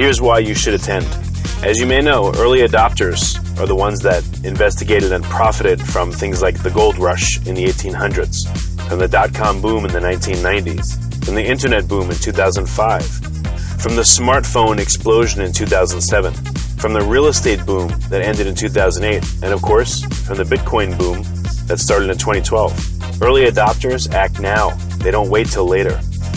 Here's why you should attend. As you may know, early adopters are the ones that investigated and profited from things like the gold rush in the 1800s, from the dot com boom in the 1990s, from the internet boom in 2005, from the smartphone explosion in 2007, from the real estate boom that ended in 2008, and of course, from the Bitcoin boom that started in 2012. Early adopters act now, they don't wait till later.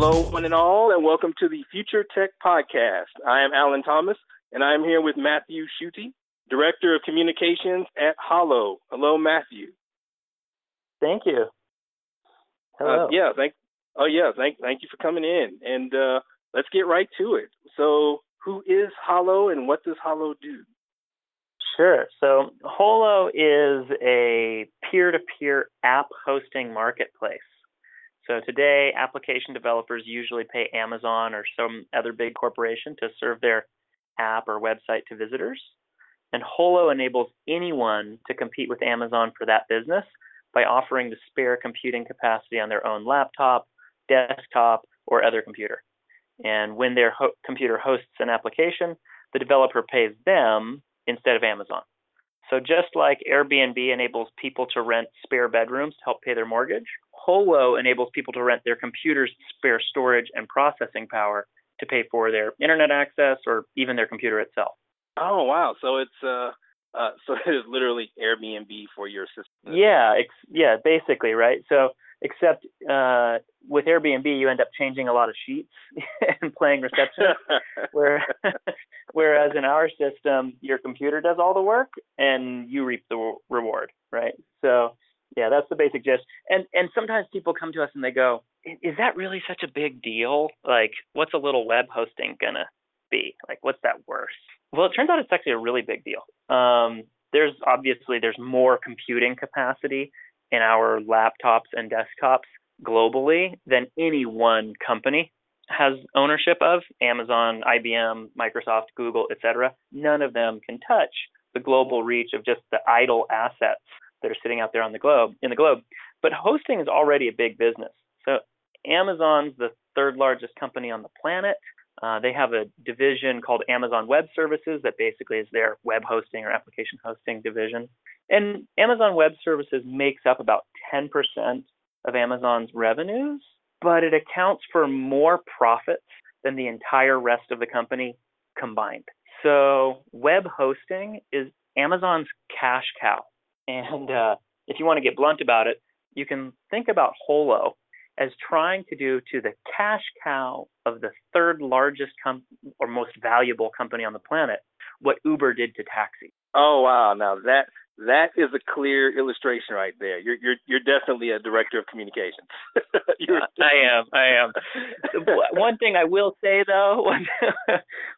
Hello, one and all, and welcome to the Future Tech Podcast. I am Alan Thomas, and I am here with Matthew Schutte, Director of Communications at Holo. Hello, Matthew. Thank you. Hello. Uh, yeah, thank. Oh yeah, thank thank you for coming in, and uh, let's get right to it. So, who is Holo, and what does Holo do? Sure. So, Holo is a peer-to-peer app hosting marketplace. So today, application developers usually pay Amazon or some other big corporation to serve their app or website to visitors. And Holo enables anyone to compete with Amazon for that business by offering the spare computing capacity on their own laptop, desktop, or other computer. And when their ho- computer hosts an application, the developer pays them instead of Amazon. So just like Airbnb enables people to rent spare bedrooms to help pay their mortgage, Holo enables people to rent their computer's spare storage and processing power to pay for their internet access or even their computer itself. Oh wow! So it's uh, uh so it is literally Airbnb for your system. Yeah, ex- yeah, basically, right? So except uh, with Airbnb, you end up changing a lot of sheets and playing reception. where, whereas in our system, your computer does all the work and you reap the reward, right? So yeah, that's the basic gist. And and sometimes people come to us and they go, "Is that really such a big deal? Like, what's a little web hosting gonna be? Like, what's that worth?" Well, it turns out it's actually a really big deal. Um, there's obviously there's more computing capacity in our laptops and desktops globally than any one company has ownership of Amazon, IBM, Microsoft, Google, etc. None of them can touch the global reach of just the idle assets that are sitting out there on the globe in the globe. But hosting is already a big business. So Amazon's the third largest company on the planet. Uh, they have a division called Amazon Web Services that basically is their web hosting or application hosting division. And Amazon Web Services makes up about 10% of Amazon's revenues, but it accounts for more profits than the entire rest of the company combined. So, web hosting is Amazon's cash cow. And uh, if you want to get blunt about it, you can think about Holo as trying to do to the cash cow of the third largest com- or most valuable company on the planet what Uber did to taxi. Oh wow! Now that that is a clear illustration right there. You're you're you're definitely a director of communications. I am. I am. one thing I will say though, one,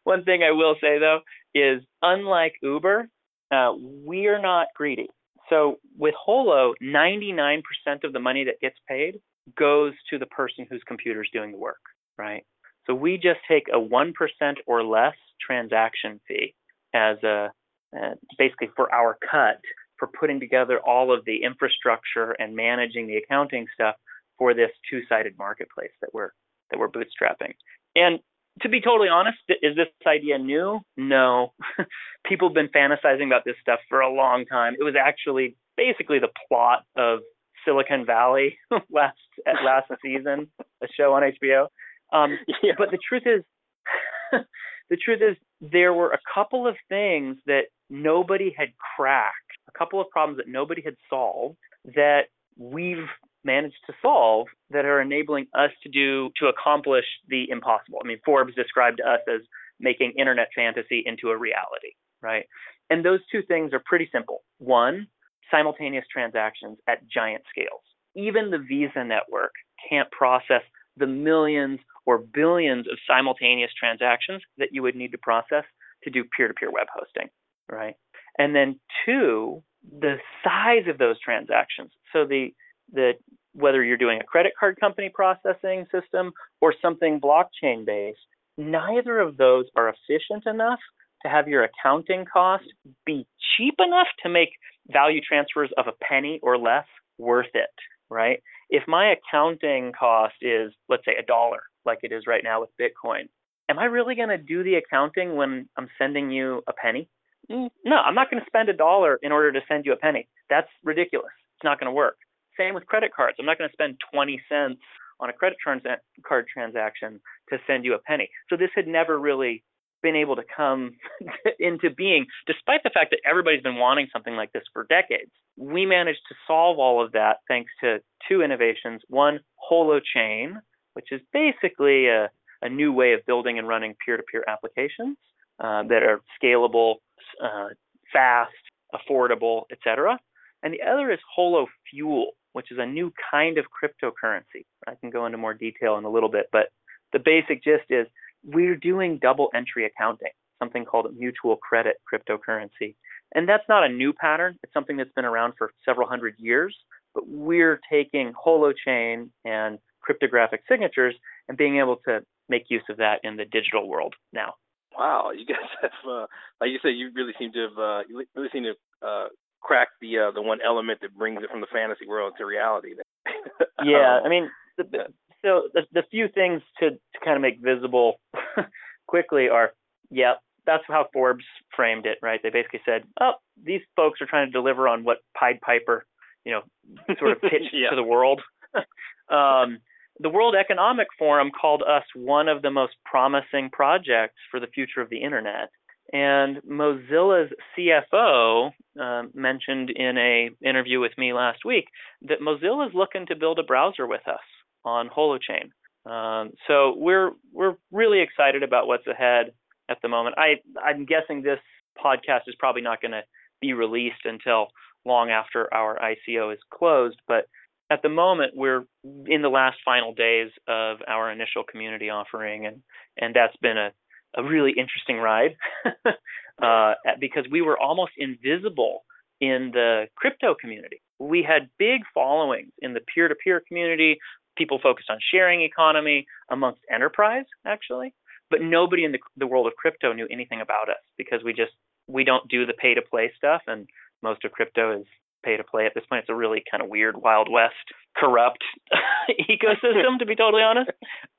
one thing I will say though is unlike Uber, uh, we are not greedy. So with Holo, 99% of the money that gets paid goes to the person whose computer is doing the work, right? So we just take a 1% or less transaction fee as a uh, basically for our cut for putting together all of the infrastructure and managing the accounting stuff for this two-sided marketplace that we're that we're bootstrapping. And to be totally honest, is this idea new? No. People have been fantasizing about this stuff for a long time. It was actually basically the plot of Silicon Valley last last season, a show on HBO. Um, yeah. But the truth is, the truth is, there were a couple of things that nobody had cracked, a couple of problems that nobody had solved that we've managed to solve that are enabling us to do to accomplish the impossible. I mean, Forbes described us as making internet fantasy into a reality, right? And those two things are pretty simple. One, simultaneous transactions at giant scales. Even the Visa network can't process the millions or billions of simultaneous transactions that you would need to process to do peer-to-peer web hosting, right? And then two, the size of those transactions. So the the whether you're doing a credit card company processing system or something blockchain based, neither of those are efficient enough to have your accounting cost be cheap enough to make value transfers of a penny or less worth it, right? If my accounting cost is, let's say, a dollar, like it is right now with Bitcoin, am I really going to do the accounting when I'm sending you a penny? Mm, no, I'm not going to spend a dollar in order to send you a penny. That's ridiculous. It's not going to work. Same with credit cards. I'm not going to spend 20 cents on a credit trans- card transaction to send you a penny. So this had never really been able to come into being, despite the fact that everybody's been wanting something like this for decades. We managed to solve all of that thanks to two innovations. One, Holochain, which is basically a, a new way of building and running peer to peer applications uh, that are scalable, uh, fast, affordable, etc. And the other is Holo Fuel, which is a new kind of cryptocurrency. I can go into more detail in a little bit, but the basic gist is we're doing double entry accounting, something called a mutual credit cryptocurrency. And that's not a new pattern. It's something that's been around for several hundred years, but we're taking holochain and cryptographic signatures and being able to make use of that in the digital world now. Wow, you guys have, uh, like you said, you really seem to have, uh, really seem to uh, crack the uh, the one element that brings it from the fantasy world to reality. yeah, um, I mean, the, so the, the few things to, to kind of make visible quickly are, yeah, that's how Forbes framed it, right? They basically said, oh, these folks are trying to deliver on what Pied Piper, you know, sort of pitched yeah. to the world. um, the World Economic Forum called us one of the most promising projects for the future of the internet. And Mozilla's CFO uh, mentioned in a interview with me last week that Mozilla is looking to build a browser with us on Holochain. Um, so we're we're really excited about what's ahead at the moment. I I'm guessing this podcast is probably not going to be released until long after our ICO is closed, but at the moment we're in the last final days of our initial community offering and and that's been a a really interesting ride uh, because we were almost invisible in the crypto community. We had big followings in the peer-to-peer community people focused on sharing economy amongst enterprise actually but nobody in the, the world of crypto knew anything about us because we just we don't do the pay to play stuff and most of crypto is pay to play at this point it's a really kind of weird wild west corrupt ecosystem to be totally honest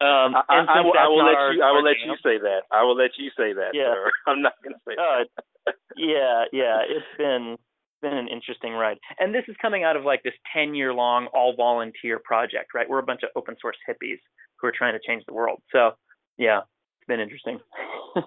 um, I, I, will, I will let you i will let you say that i will let you say that yeah. Sir. i'm not going to say uh, that yeah yeah it's been been an interesting ride. And this is coming out of like this 10 year long all volunteer project, right? We're a bunch of open source hippies who are trying to change the world. So, yeah, it's been interesting.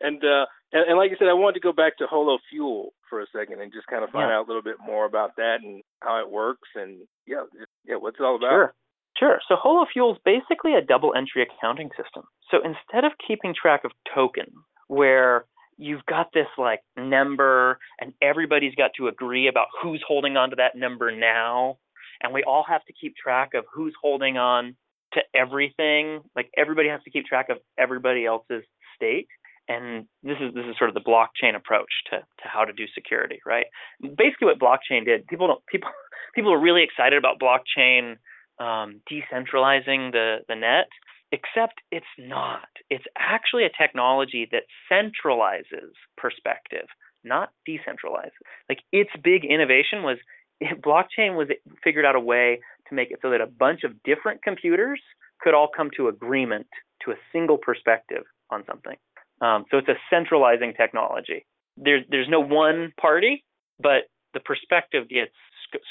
and, uh, and, and like I said, I wanted to go back to Holo Fuel for a second and just kind of find yeah. out a little bit more about that and how it works and yeah, yeah, what's it all about? Sure. Sure. So Holo Fuel is basically a double entry accounting system. So instead of keeping track of token, where you've got this like number and everybody's got to agree about who's holding on to that number now and we all have to keep track of who's holding on to everything like everybody has to keep track of everybody else's state and this is this is sort of the blockchain approach to to how to do security right basically what blockchain did people don't people people are really excited about blockchain um, decentralizing the the net except it's not. It's actually a technology that centralizes perspective, not decentralizes. Like its big innovation was blockchain was figured out a way to make it so that a bunch of different computers could all come to agreement to a single perspective on something. Um, so it's a centralizing technology. There's there's no one party, but the perspective gets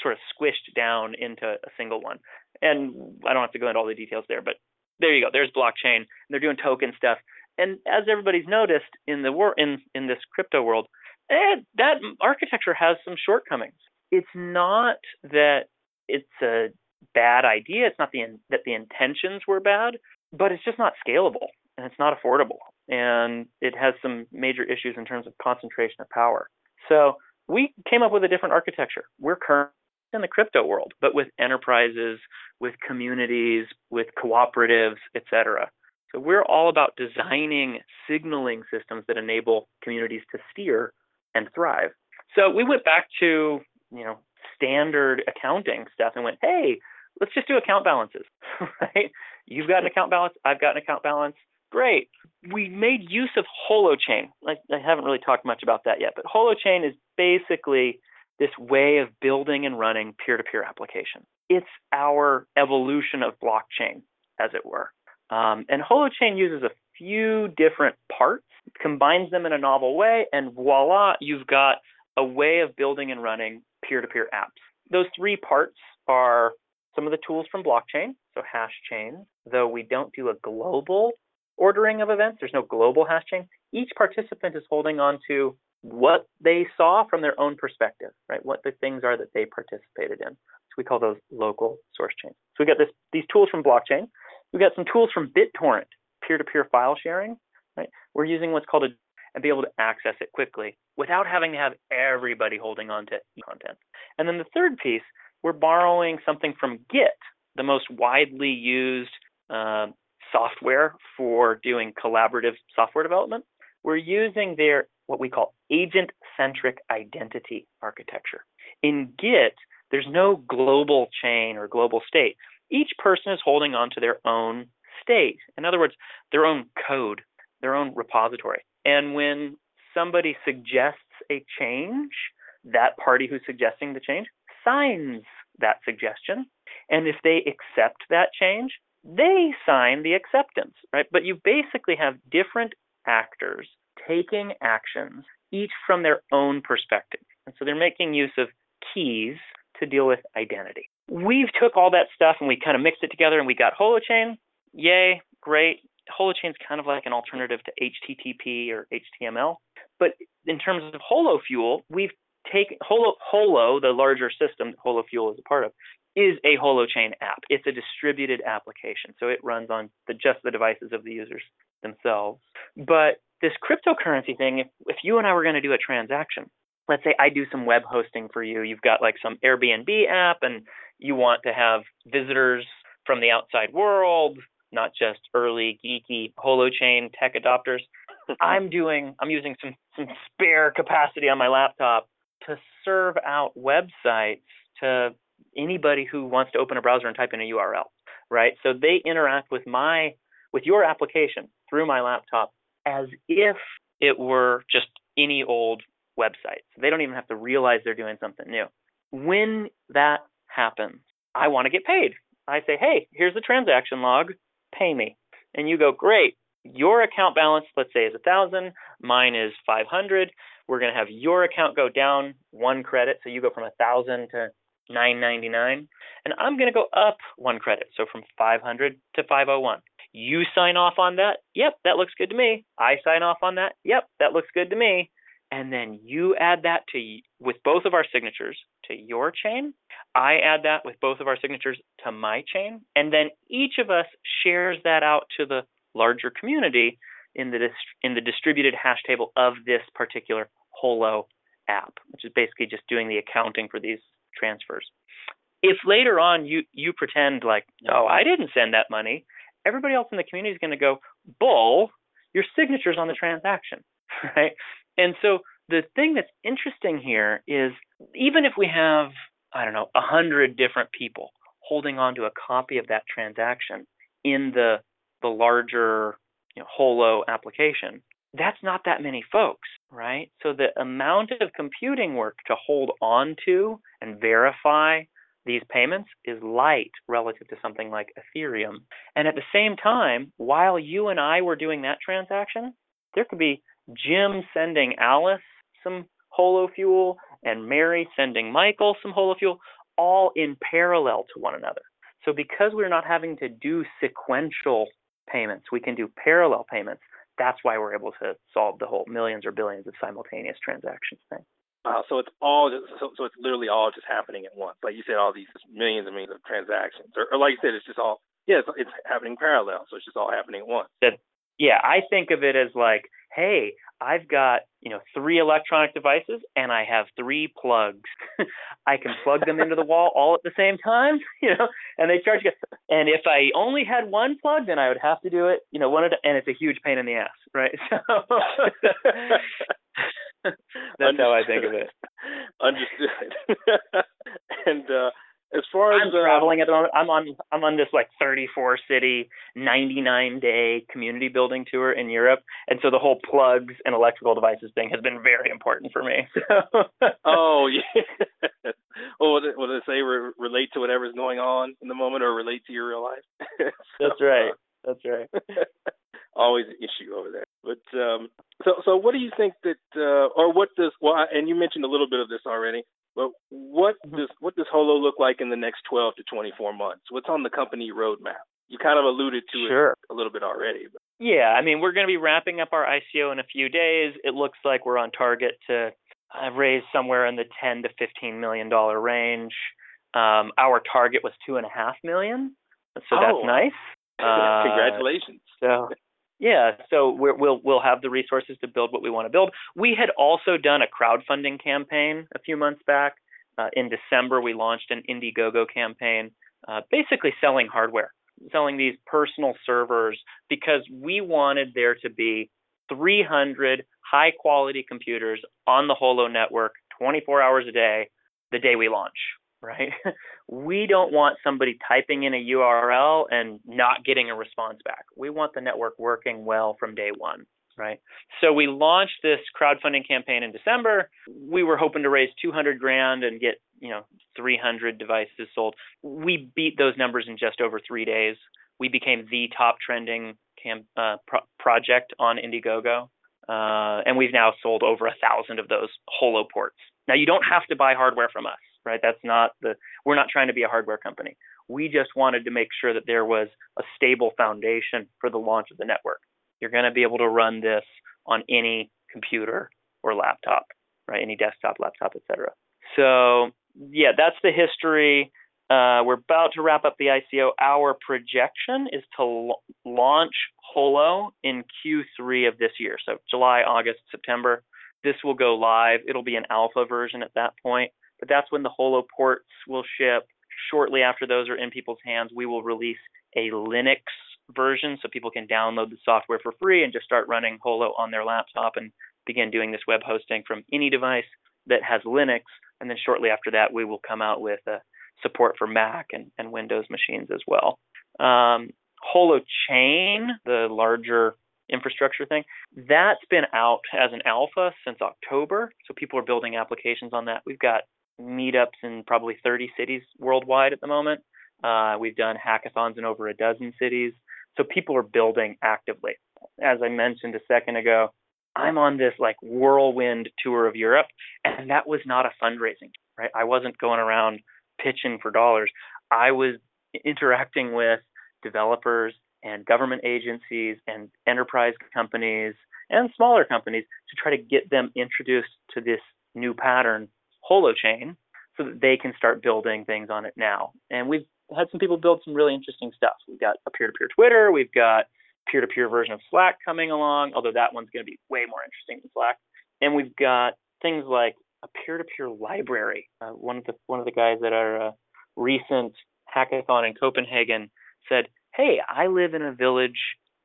sort of squished down into a single one. And I don't have to go into all the details there, but there you go. There's blockchain. They're doing token stuff. And as everybody's noticed in the war in in this crypto world, eh, that architecture has some shortcomings. It's not that it's a bad idea. It's not the that the intentions were bad, but it's just not scalable and it's not affordable. And it has some major issues in terms of concentration of power. So we came up with a different architecture. We're currently in the crypto world, but with enterprises, with communities, with cooperatives, etc. So we're all about designing signaling systems that enable communities to steer and thrive. So we went back to, you know, standard accounting stuff and went, hey, let's just do account balances, right? You've got an account balance, I've got an account balance. Great. We made use of Holochain. I, I haven't really talked much about that yet, but Holochain is basically this way of building and running peer to peer applications. It's our evolution of blockchain, as it were. Um, and Holochain uses a few different parts, combines them in a novel way, and voila, you've got a way of building and running peer to peer apps. Those three parts are some of the tools from blockchain, so hash chains, though we don't do a global ordering of events, there's no global hash chain. Each participant is holding on to what they saw from their own perspective, right? What the things are that they participated in. So we call those local source chains. So we got this these tools from blockchain. We got some tools from BitTorrent, peer-to-peer file sharing, right? We're using what's called a and be able to access it quickly without having to have everybody holding on to content. And then the third piece, we're borrowing something from Git, the most widely used uh, software for doing collaborative software development. We're using their what we call agent centric identity architecture. In Git, there's no global chain or global state. Each person is holding on to their own state. In other words, their own code, their own repository. And when somebody suggests a change, that party who's suggesting the change signs that suggestion. And if they accept that change, they sign the acceptance, right? But you basically have different actors taking actions, each from their own perspective. And so they're making use of keys to deal with identity. We've took all that stuff and we kind of mixed it together and we got Holochain. Yay, great. Holochain's kind of like an alternative to HTTP or HTML. But in terms of HoloFuel, we've taken Holo, Holo, the larger system that HoloFuel is a part of, is a Holochain app. It's a distributed application, so it runs on the, just the devices of the users themselves. But this cryptocurrency thing, if, if you and I were going to do a transaction, let's say I do some web hosting for you, you've got like some Airbnb app and you want to have visitors from the outside world, not just early geeky holochain tech adopters. I'm doing I'm using some some spare capacity on my laptop to serve out websites to anybody who wants to open a browser and type in a URL, right? So they interact with my with your application through my laptop as if it were just any old website. So they don't even have to realize they're doing something new. When that happens, I want to get paid. I say, hey, here's the transaction log, pay me. And you go, great. Your account balance, let's say, is a thousand. Mine is 500. We're going to have your account go down one credit, so you go from a thousand to 999, and I'm going to go up one credit, so from 500 to 501. You sign off on that. Yep, that looks good to me. I sign off on that. Yep, that looks good to me. And then you add that to with both of our signatures to your chain. I add that with both of our signatures to my chain, and then each of us shares that out to the larger community in the in the distributed hash table of this particular Holo app, which is basically just doing the accounting for these transfers. If later on you you pretend like, no, I didn't send that money, everybody else in the community is going to go, bull, your signature's on the transaction, right? And so the thing that's interesting here is even if we have, I don't know, a hundred different people holding on to a copy of that transaction in the the larger you know, Holo application, that's not that many folks, right? So the amount of computing work to hold on to and verify these payments is light relative to something like Ethereum. And at the same time, while you and I were doing that transaction, there could be Jim sending Alice some holo fuel and Mary sending Michael some holo fuel, all in parallel to one another. So because we're not having to do sequential payments, we can do parallel payments. That's why we're able to solve the whole millions or billions of simultaneous transactions thing. Wow, so it's all just, so, so it's literally all just happening at once. Like you said, all these millions and millions of transactions, or, or like you said, it's just all yeah, it's, it's happening parallel. So it's just all happening at once. That yeah, I think of it as like, hey, I've got, you know, three electronic devices and I have three plugs. I can plug them into the wall all at the same time, you know, and they charge. And if I only had one plug, then I would have to do it, you know, one at a, and it's a huge pain in the ass, right? So that's Understood. how I think of it. Understood. and uh as far as I'm uh, traveling at the moment, I'm on I'm on this like 34 city, 99 day community building tour in Europe, and so the whole plugs and electrical devices thing has been very important for me. oh yeah. well, it, will it say re- relate to whatever's going on in the moment, or relate to your real life? so, That's right. That's right. Always an issue over there. But um, so so what do you think that, uh, or what does well, and you mentioned a little bit of this already. But what mm-hmm. does what does Holo look like in the next 12 to 24 months? What's on the company roadmap? You kind of alluded to sure. it a little bit already. But. Yeah, I mean, we're going to be wrapping up our ICO in a few days. It looks like we're on target to raise somewhere in the 10 to 15 million dollar range. Um, our target was two and a half million, so oh. that's nice. Uh, Congratulations. So yeah, so we will we'll have the resources to build what we want to build. We had also done a crowdfunding campaign a few months back. Uh, in December, we launched an Indiegogo campaign, uh, basically selling hardware, selling these personal servers because we wanted there to be 300 high quality computers on the Holo network 24 hours a day the day we launch right? we don't want somebody typing in a URL and not getting a response back. We want the network working well from day one, right? So we launched this crowdfunding campaign in December. We were hoping to raise 200 grand and get, you know, 300 devices sold. We beat those numbers in just over three days. We became the top trending cam- uh, pro- project on Indiegogo. Uh, and we've now sold over a thousand of those holo ports. Now you don't have to buy hardware from us right? That's not the we're not trying to be a hardware company. We just wanted to make sure that there was a stable foundation for the launch of the network. You're going to be able to run this on any computer or laptop, right? Any desktop, laptop, etc. So yeah, that's the history. Uh, we're about to wrap up the ICO. Our projection is to l- launch Holo in Q3 of this year, so July, August, September. This will go live. It'll be an alpha version at that point but that's when the Holo ports will ship. Shortly after those are in people's hands, we will release a Linux version so people can download the software for free and just start running Holo on their laptop and begin doing this web hosting from any device that has Linux. And then shortly after that, we will come out with uh, support for Mac and, and Windows machines as well. Um, Holo Chain, the larger infrastructure thing. That's been out as an alpha since October. So people are building applications on that. We've got meetups in probably 30 cities worldwide at the moment. Uh, we've done hackathons in over a dozen cities. So people are building actively. As I mentioned a second ago, I'm on this like whirlwind tour of Europe, and that was not a fundraising, right? I wasn't going around pitching for dollars. I was interacting with developers and government agencies and enterprise companies and smaller companies to try to get them introduced to this new pattern Holochain so that they can start building things on it now. And we've had some people build some really interesting stuff. We've got a peer-to-peer Twitter, we've got peer-to-peer version of Slack coming along, although that one's going to be way more interesting than Slack. And we've got things like a peer-to-peer library. Uh, one of the one of the guys at our uh, recent hackathon in Copenhagen said, "Hey, I live in a village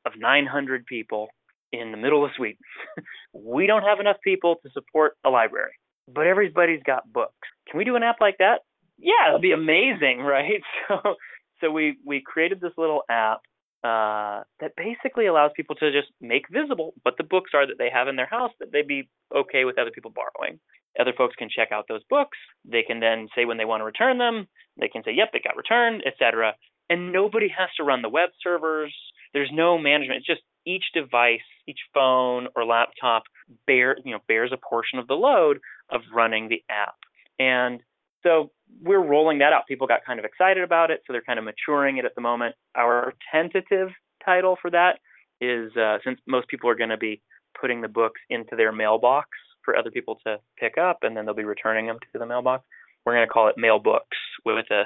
of 900 people in the middle of Sweden. we don't have enough people to support a library, but everybody's got books. Can we do an app like that? Yeah, it'd be amazing, right? So, so we we created this little app uh, that basically allows people to just make visible what the books are that they have in their house that they'd be okay with other people borrowing. Other folks can check out those books. They can then say when they want to return them. They can say, "Yep, it got returned," etc. And nobody has to run the web servers. There's no management. It's just each device, each phone or laptop bear, you know, bears a portion of the load of running the app. And so we're rolling that out. People got kind of excited about it, so they're kind of maturing it at the moment. Our tentative title for that is uh, since most people are going to be putting the books into their mailbox for other people to pick up, and then they'll be returning them to the mailbox. We're going to call it Mail Books with a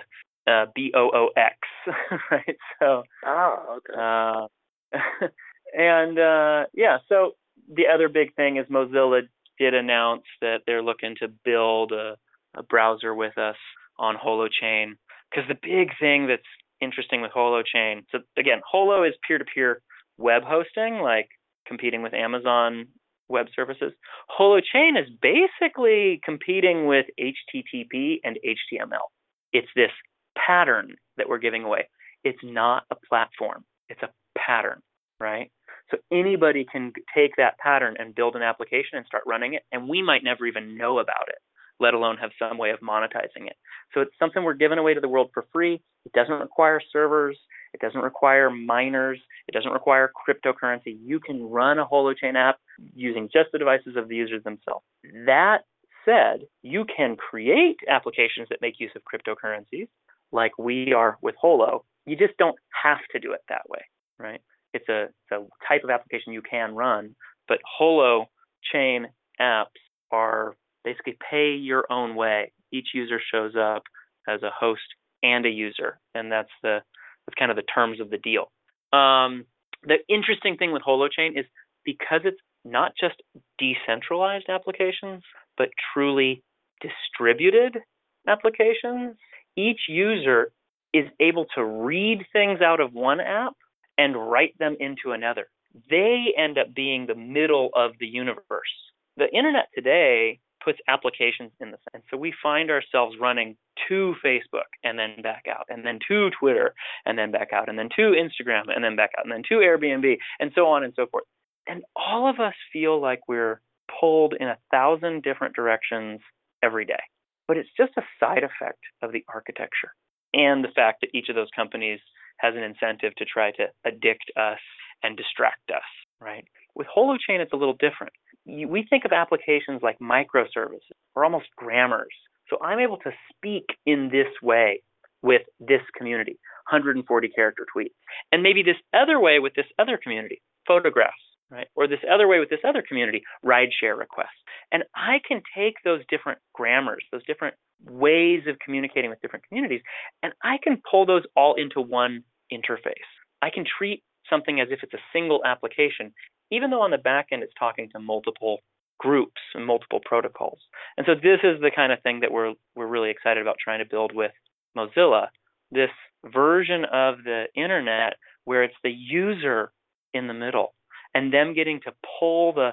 uh, B O O X, right? So, oh, okay. Uh, and uh, yeah, so the other big thing is Mozilla did announce that they're looking to build a, a browser with us on Holochain. Because the big thing that's interesting with Holochain, so again, Holo is peer-to-peer web hosting, like competing with Amazon web services. Holochain is basically competing with HTTP and HTML. It's this pattern that we're giving away. It's not a platform, it's a pattern, right? So anybody can take that pattern and build an application and start running it, and we might never even know about it, let alone have some way of monetizing it. So it's something we're giving away to the world for free. It doesn't require servers, it doesn't require miners, it doesn't require cryptocurrency. You can run a holochain app using just the devices of the users themselves. That said, you can create applications that make use of cryptocurrencies like we are with Holo. You just don't have to do it that way, right? It's a, it's a type of application you can run, but Holo chain apps are basically pay your own way. Each user shows up as a host and a user, and that's the that's kind of the terms of the deal. Um, the interesting thing with Holochain is because it's not just decentralized applications, but truly distributed applications. Each user is able to read things out of one app and write them into another. They end up being the middle of the universe. The internet today puts applications in the and so we find ourselves running to Facebook and then back out and then to Twitter and then back out and then to Instagram and then back out and then to Airbnb and so on and so forth. And all of us feel like we're pulled in a thousand different directions every day. But it's just a side effect of the architecture and the fact that each of those companies has an incentive to try to addict us and distract us, right? With Holochain, it's a little different. We think of applications like microservices or almost grammars. So I'm able to speak in this way with this community, 140 character tweets, and maybe this other way with this other community, photographs, right? Or this other way with this other community, rideshare requests. And I can take those different grammars, those different ways of communicating with different communities, and I can pull those all into one interface. I can treat something as if it's a single application, even though on the back end it's talking to multiple groups and multiple protocols. And so this is the kind of thing that we're we're really excited about trying to build with Mozilla, this version of the internet where it's the user in the middle and them getting to pull the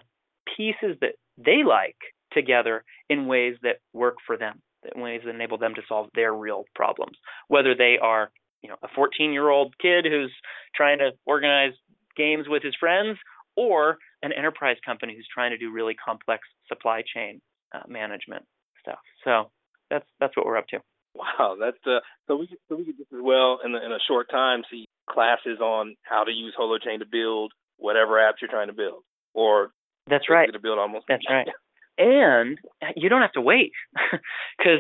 pieces that they like together in ways that work for them, in ways that enable them to solve their real problems, whether they are you know a 14 year old kid who's trying to organize games with his friends or an enterprise company who's trying to do really complex supply chain uh, management stuff. So that's that's what we're up to. Wow that's uh, so we so we could just as well in, the, in a short time see classes on how to use holochain to build whatever apps you're trying to build or that's right. to build almost. That's right. And you don't have to wait because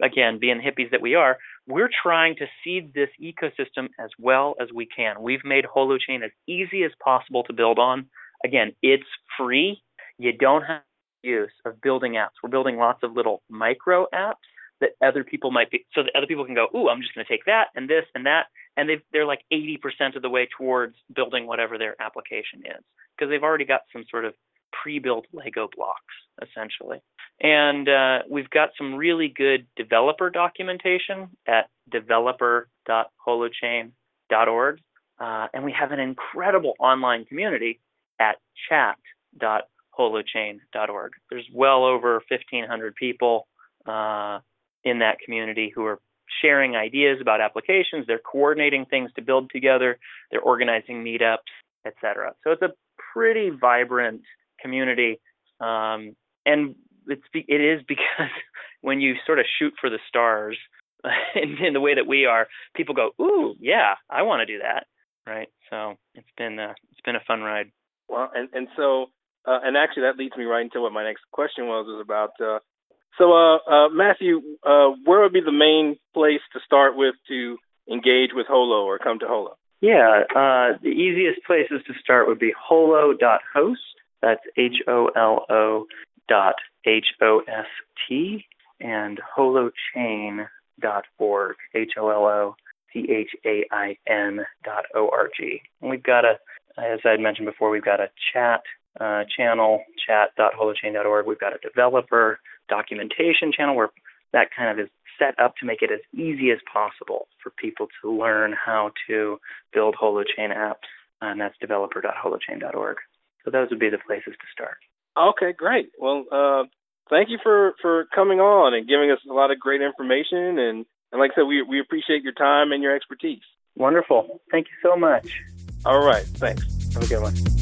again being hippies that we are we're trying to seed this ecosystem as well as we can. We've made holochain as easy as possible to build on. Again it's free. You don't have use of building apps. We're building lots of little micro apps that other people might be so that other people can go ooh i'm just going to take that and this and that and they they're like 80% of the way towards building whatever their application is because they've already got some sort of pre-built Lego blocks essentially. And uh, we've got some really good developer documentation at developer.holochain.org. Uh, and we have an incredible online community at chat.holochain.org. There's well over 1,500 people uh, in that community who are sharing ideas about applications. They're coordinating things to build together. They're organizing meetups, etc. So it's a pretty vibrant community, um, and it's it is because when you sort of shoot for the stars in, in, the way that we are, people go, "Ooh, yeah, I want to do that." Right. So it's been uh, it's been a fun ride. Well, and and so uh, and actually that leads me right into what my next question was was about. Uh, so, uh, uh, Matthew, uh, where would be the main place to start with to engage with Holo or come to Holo? Yeah, uh, the easiest places to start would be holo.host. That's H O L O dot H O S T and holochain.org. H O L O C H A I N dot O R G. And we've got a, as I had mentioned before, we've got a chat uh, channel, chat.holochain.org. We've got a developer documentation channel where that kind of is set up to make it as easy as possible for people to learn how to build holochain apps, and that's developer.holochain.org. So those would be the places to start. Okay, great. Well, uh, thank you for, for coming on and giving us a lot of great information. And, and like I said, we, we appreciate your time and your expertise. Wonderful. Thank you so much. All right. Thanks. Have a good one.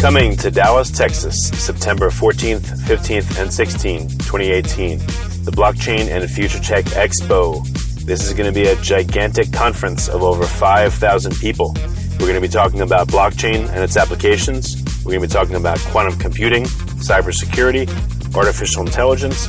Coming to Dallas, Texas, September 14th, 15th, and 16th, 2018, the Blockchain and Future Tech Expo. This is going to be a gigantic conference of over 5,000 people. We're going to be talking about blockchain and its applications. We're going to be talking about quantum computing, cybersecurity, artificial intelligence,